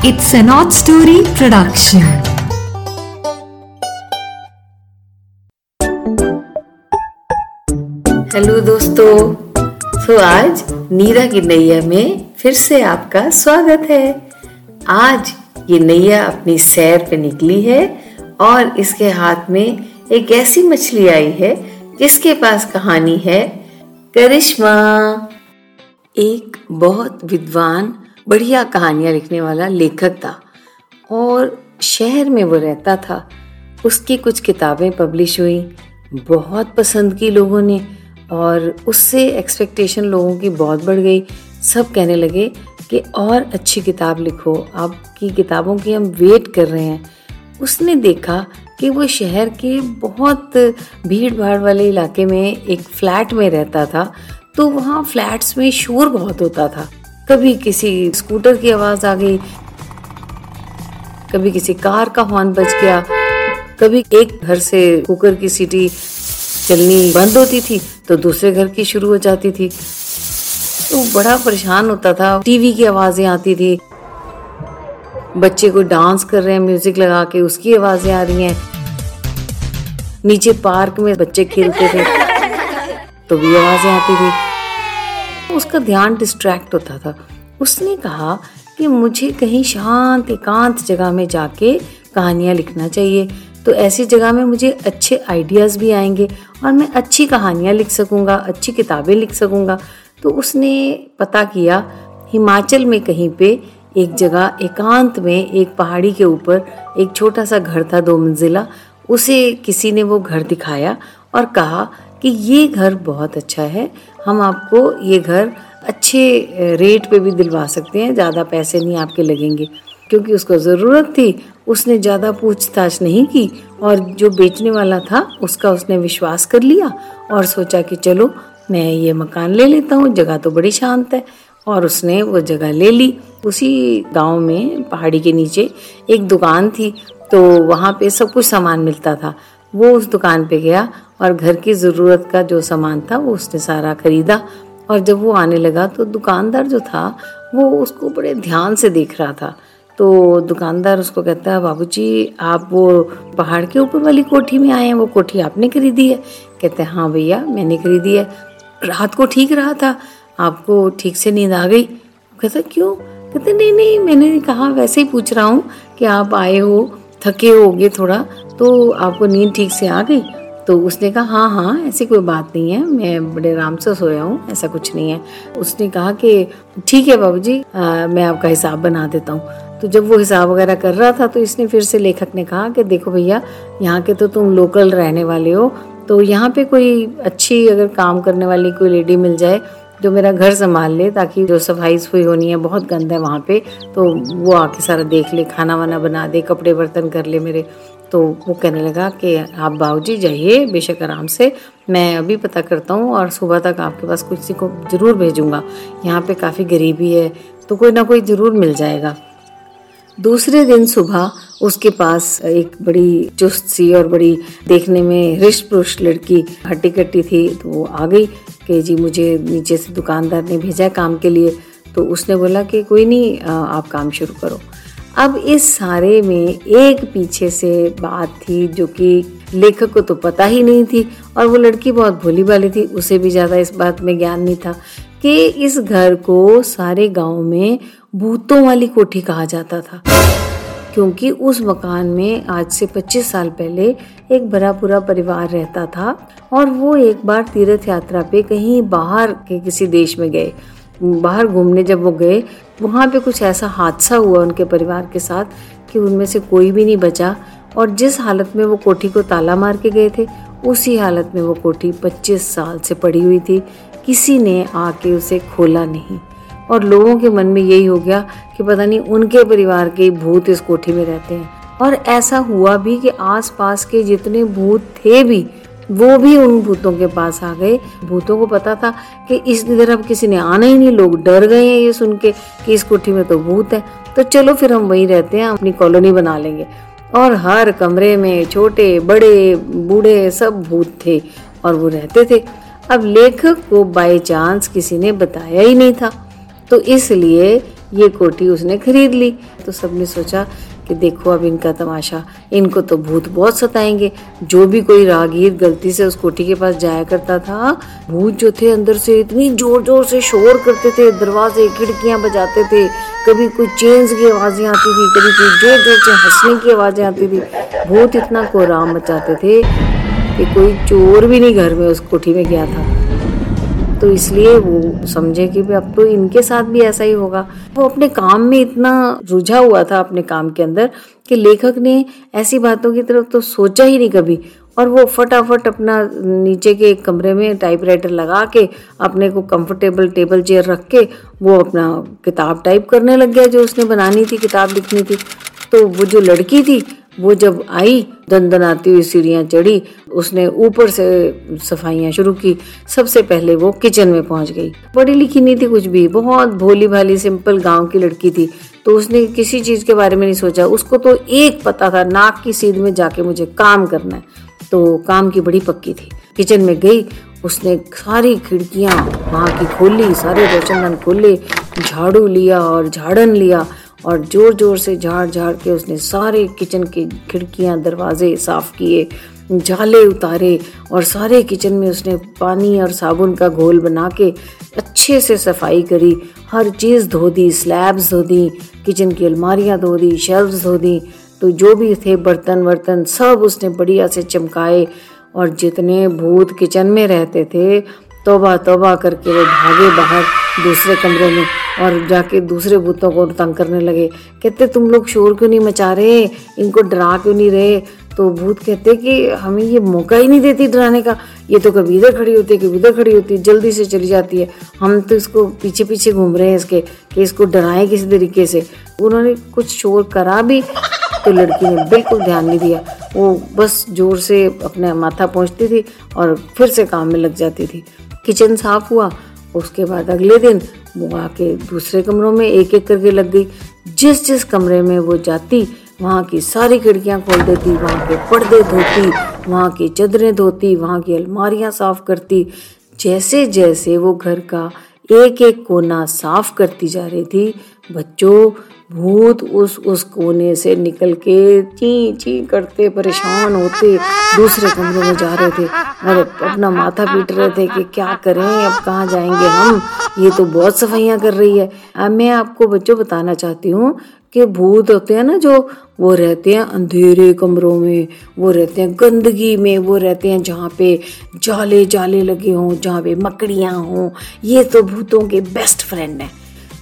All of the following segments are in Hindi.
It's an odd story production. Hello दोस्तों तो आज नीरा की नैया में फिर से आपका स्वागत है आज ये नैया अपनी सैर पे निकली है और इसके हाथ में एक ऐसी मछली आई है जिसके पास कहानी है करिश्मा एक बहुत विद्वान बढ़िया कहानियाँ लिखने वाला लेखक था और शहर में वो रहता था। उसकी कुछ किताबें पब्लिश हुई। बहुत पसंद की लोगों ने और उससे एक्सपेक्टेशन लोगों की बहुत बढ़ गई। सब कहने लगे कि और अच्छी किताब लिखो। आपकी किताबों की हम वेट कर रहे हैं। उसने देखा कि वो शहर के बहुत भीड़ भाड़ वाले इलाके में एक फ्लैट में रहता था। तो वहाँ फ्लैट्स में शोर बहुत होता था। कभी किसी स्कूटर की आवाज़ आ गई, कभी किसी कार का हॉर्न बज गया, कभी एक घर से कुकर की सीटी चलनी बंद होती थी तो दूसरे घर की शुरू हो जाती थी। तो बड़ा परेशान होता था, टीवी की आवाज़ें आती थी। बच्चे को डांस कर रहे हैं, म्यूज़िक लगा के उसकी आवाज़ें आ रही हैं। नीचे पार्क में बच्चे खेलते थे तो भी आवाज़ें आती थी। उसका ध्यान डिस्ट्रैक्ट होता था। उसने कहा कि मुझे कहीं शांत, एकांत जगह में जाके कहानियाँ लिखना चाहिए। तो ऐसी जगह में मुझे अच्छे आइडियाज़ भी आएँगे और मैं अच्छी कहानियाँ लिख सकूँगा, अच्छी किताबें लिख सकूँगा। तो उसने पता किया, हिमाचल में कहीं पे एक जगह, एकांत में एक पहाड़ी के ऊपर एक छोटा सा घर था, दो मंजिला। उसे किसी ने वो घर दिखाया और कहा कि ये घर बहुत अच्छा है हम आपको ये घर अच्छे रेट पे भी दिलवा सकते हैं, ज़्यादा पैसे नहीं आपके लगेंगे। क्योंकि उसको ज़रूरत थी, उसने ज़्यादा पूछताछ नहीं की और जो बेचने वाला था, उसका उसने विश्वास कर लिया और सोचा कि चलो, मैं ये मकान ले लेता हूँ, जगह तो बड़ी शांत है। और उसने वो जगह ले ली। उसी गाँव में, पहाड़ी के नीचे एक दुकान थी तो वहाँ पे सब कुछ सामान मिलता था। वो उस दुकान पे गया और घर की ज़रूरत का जो सामान था, वो उसने सारा खरीदा। और जब वो आने लगा तो दुकानदार जो था, वो उसको बड़े ध्यान से देख रहा था। तो दुकानदार उसको कहता है बाबू जी आप वो पहाड़ के ऊपर वाली कोठी में आए हैं, वो कोठी आपने खरीदी है? कहते हैं हाँ भैया, मैंने खरीदी है। रात को ठीक रहा था, आपको ठीक से नींद आ गई? कहता क्यों? कहते नहीं नहीं, मैंने कहा, वैसे ही पूछ रहा हूँ कि आप आए हो, थके होगे थोड़ा तो आपको नींद ठीक से आ गई? तो उसने कहा हाँ हाँ ऐसी कोई बात नहीं है, मैं बड़े आराम से सोया हूँ, ऐसा कुछ नहीं है। उसने कहा कि, ठीक है बाबू जी मैं आपका हिसाब बना देता हूँ। तो जब वो हिसाब वगैरह कर रहा था तो इसने फिर से लेखक ने कहा कि, देखो भैया, यहाँ के तो तुम लोकल रहने वाले हो तो यहाँ पे कोई अच्छी अगर काम करने वाली कोई लेडी मिल जाए, जो मेरा घर संभाल ले, ताकि जो सफ़ाई सफ़ाई होनी है, बहुत गंदा है वहाँ पे तो वो आके सारा देख ले खाना वाना बना दे, कपड़े बर्तन कर ले मेरे। तो वो कहने लगा कि आप बाबू जी जाइए, बेशक आराम से। मैं अभी पता करता हूँ और सुबह तक आपके पास किसी को ज़रूर भेजूँगा। यहाँ पे काफ़ी गरीबी है तो कोई ना कोई ज़रूर मिल जाएगा। दूसरे दिन सुबह उसके पास एक बड़ी चुस्त सी और बड़ी देखने में हृष्ट पुरुष लड़की हट्टी कट्टी थी तो वो आ गई कि जी मुझे नीचे से दुकानदार ने भेजा काम के लिए। तो उसने बोला कि कोई नहीं, आप काम शुरू करो। अब इस सारे में एक पीछे से बात थी जो कि लेखक को तो पता ही नहीं थी और वो लड़की बहुत भोली वाली थी, उसे भी ज़्यादा इस बात में ज्ञान नहीं था कि इस घर को सारे गाँव में भूतों वाली कोठी कहा जाता था। क्योंकि उस मकान में आज से 25 साल पहले एक बड़ा पूरा परिवार रहता था और वो एक बार तीर्थ यात्रा पे कहीं बाहर के किसी देश में गए। बाहर घूमने जब वो गए, वहाँ पे कुछ ऐसा हादसा हुआ उनके परिवार के साथ कि उनमें से कोई भी नहीं बचा और जिस हालत में वो कोठी को ताला मार के गए थे, उसी हालत में वो कोठी 25 साल से पड़ी हुई थी। किसी ने आके उसे खोला नहीं। और लोगों के मन में यही हो गया कि पता नहीं उनके परिवार के भूत इस कोठी में रहते हैं। और ऐसा हुआ भी कि आसपास के जितने भूत थे भी वो भी उन भूतों के पास आ गए। भूतों को पता था कि इस अब किसी ने आना ही नहीं। लोग डर गए हैं ये सुन के कि इस कोठी में तो भूत है। तो चलो फिर हम वहीं रहते हैं, अपनी कॉलोनी बना लेंगे। और हर कमरे में छोटे, बड़े, बूढ़े सब भूत थे और वो रहते थे। अब लेखक को बाय चांस किसी ने बताया ही नहीं था। तो इसलिए ये कोठी उसने खरीद ली। तो सबने सोचा कि देखो अब इनका तमाशा, इनको तो भूत बहुत सताएँगे। जो भी कोई राहगीर गलती से उस कोठी के पास जाया करता था, भूत जो थे अंदर से इतनी ज़ोर ज़ोर से शोर करते थे, दरवाजे, खिड़कियाँ बजाते थे, कभी कोई चेंज की आवाज़ें आती थी, कभी कोई ज़ोर ज़ोर से हंसने की आवाज़ें आती थी। भूत इतना कोराम मचाते थे कि कोई चोर भी नहीं घर में उस कोठी में गया था। तो इसलिए वो समझे कि अब तो इनके साथ भी ऐसा ही होगा। वो अपने काम में इतना रुझा हुआ था अपने काम के अंदर कि लेखक ने ऐसी बातों की तरफ़ तो सोचा ही नहीं कभी। और वो फटाफट अपना नीचे के एक कमरे में टाइपराइटर लगा के, अपने को कंफर्टेबल टेबल चेयर रख के, वो अपना किताब टाइप करने लग गया जो उसने बनानी थी, किताब लिखनी थी। तो वो जो लड़की थी, वो जब आई, दंदनाती हुई सीढ़ियाँ चढ़ी, उसने ऊपर से सफाइयाँ शुरू की। सबसे पहले वो किचन में पहुँच गई। पढ़ी लिखी नहीं थी कुछ भी। बहुत भोली भाली सिंपल गाँव की लड़की थी। तो उसने किसी चीज़ के बारे में नहीं सोचा। उसको तो एक पता था, नाक की सीध में जाके मुझे काम करना है। तो काम की बड़ी पक्की थी। किचन में गई, उसने सारी खिड़कियाँ वहाँ की खोली, सारे रोशनदान खोले, झाड़ू लिया और झाड़न लिया। और ज़ोर ज़ोर से झाड़ झाड़ के उसने सारे किचन के खिड़कियाँ, दरवाजे साफ़ किए, जाले उतारे और सारे किचन में उसने पानी और साबुन का घोल बना के अच्छे से सफ़ाई करी। हर चीज़ धो दी स्लैब्स धो दी, किचन की अलमारियाँ धो दी शेल्फ्स धो दी तो जो भी थे बर्तन वर्तन सब उसने बढ़िया से चमकाए और जितने भूत किचन में रहते थे तोबा तोबा करके वो भागे बाहर। दूसरे कमरे में और जाके दूसरे भूतों को तंग करने लगे। कहते, तुम लोग शोर क्यों नहीं मचा रहे? इनको डरा क्यों नहीं रहे? तो भूत कहते कि, हमें ये मौका ही नहीं देती डराने का। ये तो कभी इधर खड़ी होती है, कभी उधर खड़ी होती है, जल्दी से चली जाती है। हम तो इसको पीछे पीछे घूम रहे हैं इसके, कि इसको डराएँ किसी तरीके से। उन्होंने कुछ शोर करा भी तो लड़की ने बिल्कुल ध्यान नहीं दिया। वो बस ज़ोर से अपने माथा पहुँचती थी और फिर से काम में लग जाती थी। किचन साफ़ हुआ उसके बाद अगले दिन वो आके दूसरे कमरों में एक एक करके लग गई। जिस जिस कमरे में वो जाती, वहाँ की सारी खिड़कियाँ खोल देती, वहाँ के पर्दे धोती, वहाँ की चदरें धोती, वहाँ की अलमारियाँ साफ़ करती जैसे जैसे वो घर का एक एक कोना साफ़ करती जा रही थी। बच्चों, भूत उस उस कोने से निकल के ची ची करते, परेशान होते, दूसरे कमरे में जा रहे थे। और अपना माथा पीट रहे थे कि क्या करें, अब कहाँ जाएँगे हम? ये तो बहुत सफाइयाँ कर रही है। मैं आपको बच्चों बताना चाहती हूँ कि भूत होते हैं ना जो, वो रहते हैं अंधेरे कमरों में, वो रहते हैं गंदगी में, वो रहते हैं जहाँ पे जाले जाले लगे हों, जहाँ पे मकड़ियाँ हों। ये तो भूतों के बेस्ट फ्रेंड हैं।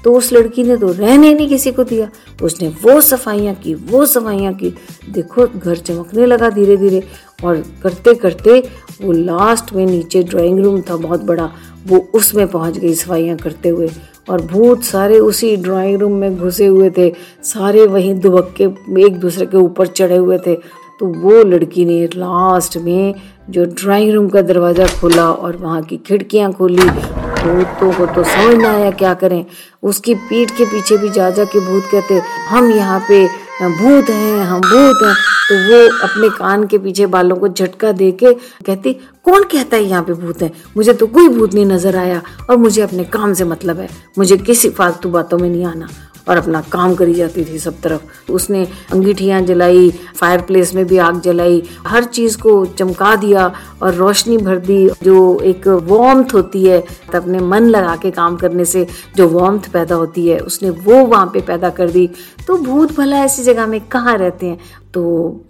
तो उस लड़की ने तो रहने नहीं किसी को दिया। उसने वो सफाइयाँ की, वो सफाइयाँ की। देखो, घर चमकने लगा धीरे धीरे और करते करते वो लास्ट में नीचे ड्राइंग रूम था बहुत बड़ा, वो उसमें पहुँच गई सफाइयाँ करते हुए। और भूत सारे उसी ड्राइंग रूम में घुसे हुए थे। सारे वहीं दुबक के एक दूसरे के ऊपर चढ़े हुए थे। तो वो लड़की ने लास्ट में जो ड्राइंग रूम का दरवाज़ा खोला और वहाँ की खिड़कियाँ खोली। भूतों को तो समझ ना आया क्या करें। उसकी पीठ के पीछे भी जा जा के भूत कहते, हम यहाँ पे भूत हैं, हम भूत हैं। तो वो अपने कान के पीछे बालों को झटका दे के कहती, कौन कहता है यहाँ पे भूत है? मुझे तो कोई भूत नहीं नज़र आया और मुझे अपने काम से मतलब है। मुझे किसी फालतू बातों में नहीं आना। और अपना काम करी जाती थी सब तरफ़। उसने अंगीठियाँ जलाई फायर प्लेस में भी आग जलाई, हर चीज़ को चमका दिया और रोशनी भर दी। जो एक वॉम्थ होती है अपने मन लगा के काम करने से जो वॉम्थ पैदा होती है, उसने वो वहाँ पे पैदा कर दी। तो भूत भला ऐसी जगह में कहाँ रहते हैं? तो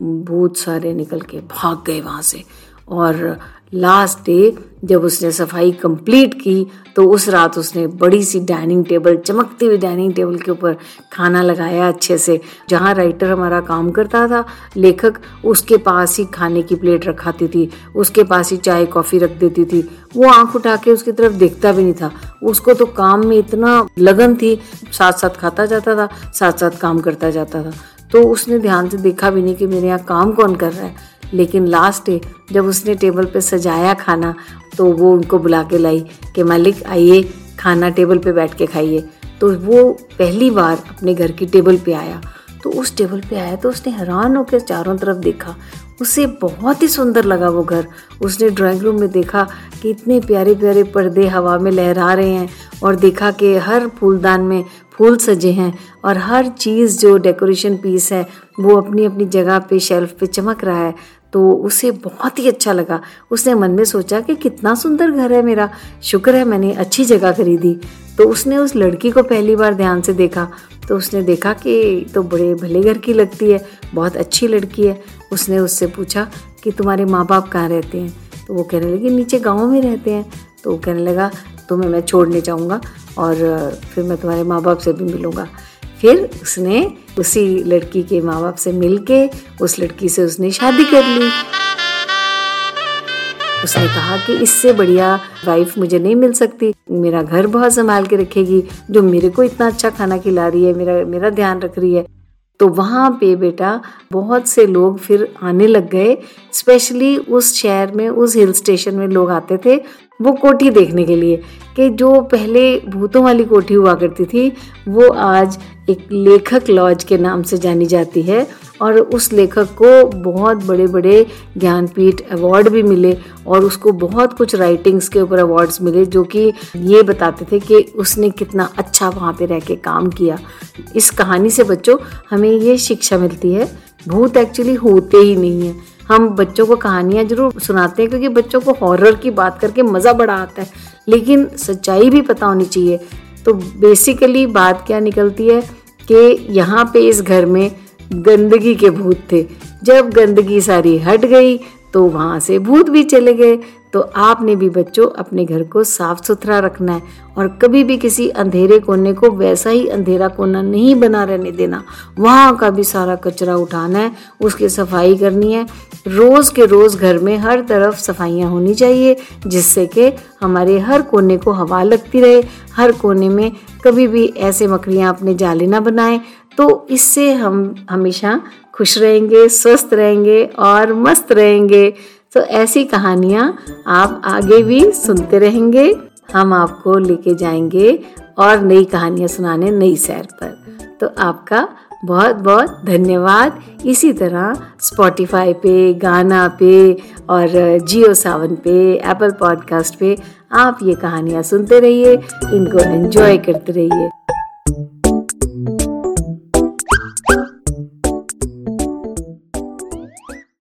भूत सारे निकल के भाग गए वहाँ से। और लास्ट डे जब उसने सफ़ाई कंप्लीट की तो उस रात उसने बड़ी सी डाइनिंग टेबल चमकती हुई डाइनिंग टेबल के ऊपर खाना लगाया अच्छे से, जहाँ राइटर हमारा काम करता था, लेखक उसके पास ही खाने की प्लेट रखाती थी, उसके पास ही चाय कॉफ़ी रख देती थी। वो आँख उठा के उसकी तरफ़ देखता भी नहीं था। उसको तो काम में इतना लगन थी साथ साथ खाता जाता था साथ साथ काम करता जाता था। तो उसने ध्यान से देखा भी नहीं कि मेरे यहाँ काम कौन कर रहा है। लेकिन लास्ट डे जब उसने टेबल पे सजाया खाना तो वो उनको बुला के लाई कि, मालिक, आइए, खाना टेबल पे बैठ के खाइए। तो वो पहली बार अपने घर की टेबल पे आया। तो उस टेबल पे आया तो उसने हैरान होकर चारों तरफ़ देखा। उसे बहुत ही सुंदर लगा वो घर। उसने ड्राइंग रूम में देखा कि इतने प्यारे प्यारे पर्दे हवा में लहरा रहे हैं और देखा कि हर फूलदान में फूल सजे हैं और हर चीज़ जो डेकोरेशन पीस है, वो अपनी अपनी जगह पे शेल्फ पे चमक रहा है। तो उसे बहुत ही अच्छा लगा। उसने मन में सोचा कि कितना सुंदर घर है मेरा। शुक्र है मैंने अच्छी जगह खरीदी। तो उसने उस लड़की को पहली बार ध्यान से देखा। तो उसने देखा कि तो बड़े भले घर की लगती है, बहुत अच्छी लड़की है। उसने उससे पूछा कि तुम्हारे माँ बाप कहाँ रहते हैं? तो वो कहने लगी, नीचे गाँव में रहते हैं। तो वो कहने लगा, तुम्हें मैं छोड़ने जाऊँगा और फिर मैं तुम्हारे माँ बाप से भी मिलूँगा। फिर उसने उसी लड़की के माँ बाप से मिल के उस लड़की से उसने शादी कर ली। उसने कहा कि इससे बढ़िया वाइफ मुझे नहीं मिल सकती। मेरा घर बहुत संभाल के रखेगी। जो मेरे को इतना अच्छा खाना खिला रही है, मेरा मेरा ध्यान रख रही है। तो वहाँ पे बेटा बहुत से लोग फिर आने लग गए। स्पेशली उस शहर में, उस हिल स्टेशन में लोग आते थे वो कोठी देखने के लिए। कि जो पहले भूतों वाली कोठी हुआ करती थी, वो आज एक लेखक लॉज के नाम से जानी जाती है। और उस लेखक को बहुत बड़े बड़े ज्ञानपीठ अवार्ड भी मिले और उसको बहुत कुछ राइटिंग्स के ऊपर अवार्ड्स मिले जो कि ये बताते थे कि उसने कितना अच्छा वहाँ पे रह के काम किया। इस कहानी से बच्चों, हमें ये शिक्षा मिलती है, भूत एक्चुअली होते ही नहीं है। हम बच्चों को कहानियाँ ज़रूर सुनाते हैं क्योंकि बच्चों को हॉरर की बात करके मज़ा बड़ा आता है। लेकिन सच्चाई भी पता होनी चाहिए। तो बेसिकली बात क्या निकलती है कि यहाँ पे इस घर में गंदगी के भूत थे। जब गंदगी सारी हट गई तो वहाँ से भूत भी चले गए। तो आपने भी बच्चों अपने घर को साफ़ सुथरा रखना है और कभी भी किसी अंधेरे कोने को वैसा ही अंधेरा कोना नहीं बना रहने देना। वहाँ का भी सारा कचरा उठाना है, उसकी सफ़ाई करनी है। रोज़ के रोज़ घर में हर तरफ़ सफाइयाँ होनी चाहिए, जिससे कि हमारे हर कोने को हवा लगती रहे। हर कोने में कभी भी ऐसे मकड़ियाँ अपने जाले ना बनाएँ। तो इससे हम हमेशा खुश रहेंगे, स्वस्थ रहेंगे और मस्त रहेंगे। तो ऐसी कहानियाँ आप आगे भी सुनते रहेंगे। हम आपको लेके जाएँगे और नई कहानियाँ सुनाने नई सैर पर। तो आपका बहुत बहुत धन्यवाद। इसी तरह स्पॉटिफाई पे गाना पे और जियो सावन पे एप्पल पॉडकास्ट पे आप ये कहानियाँ सुनते रहिए। इनको एंजॉय करते रहिए।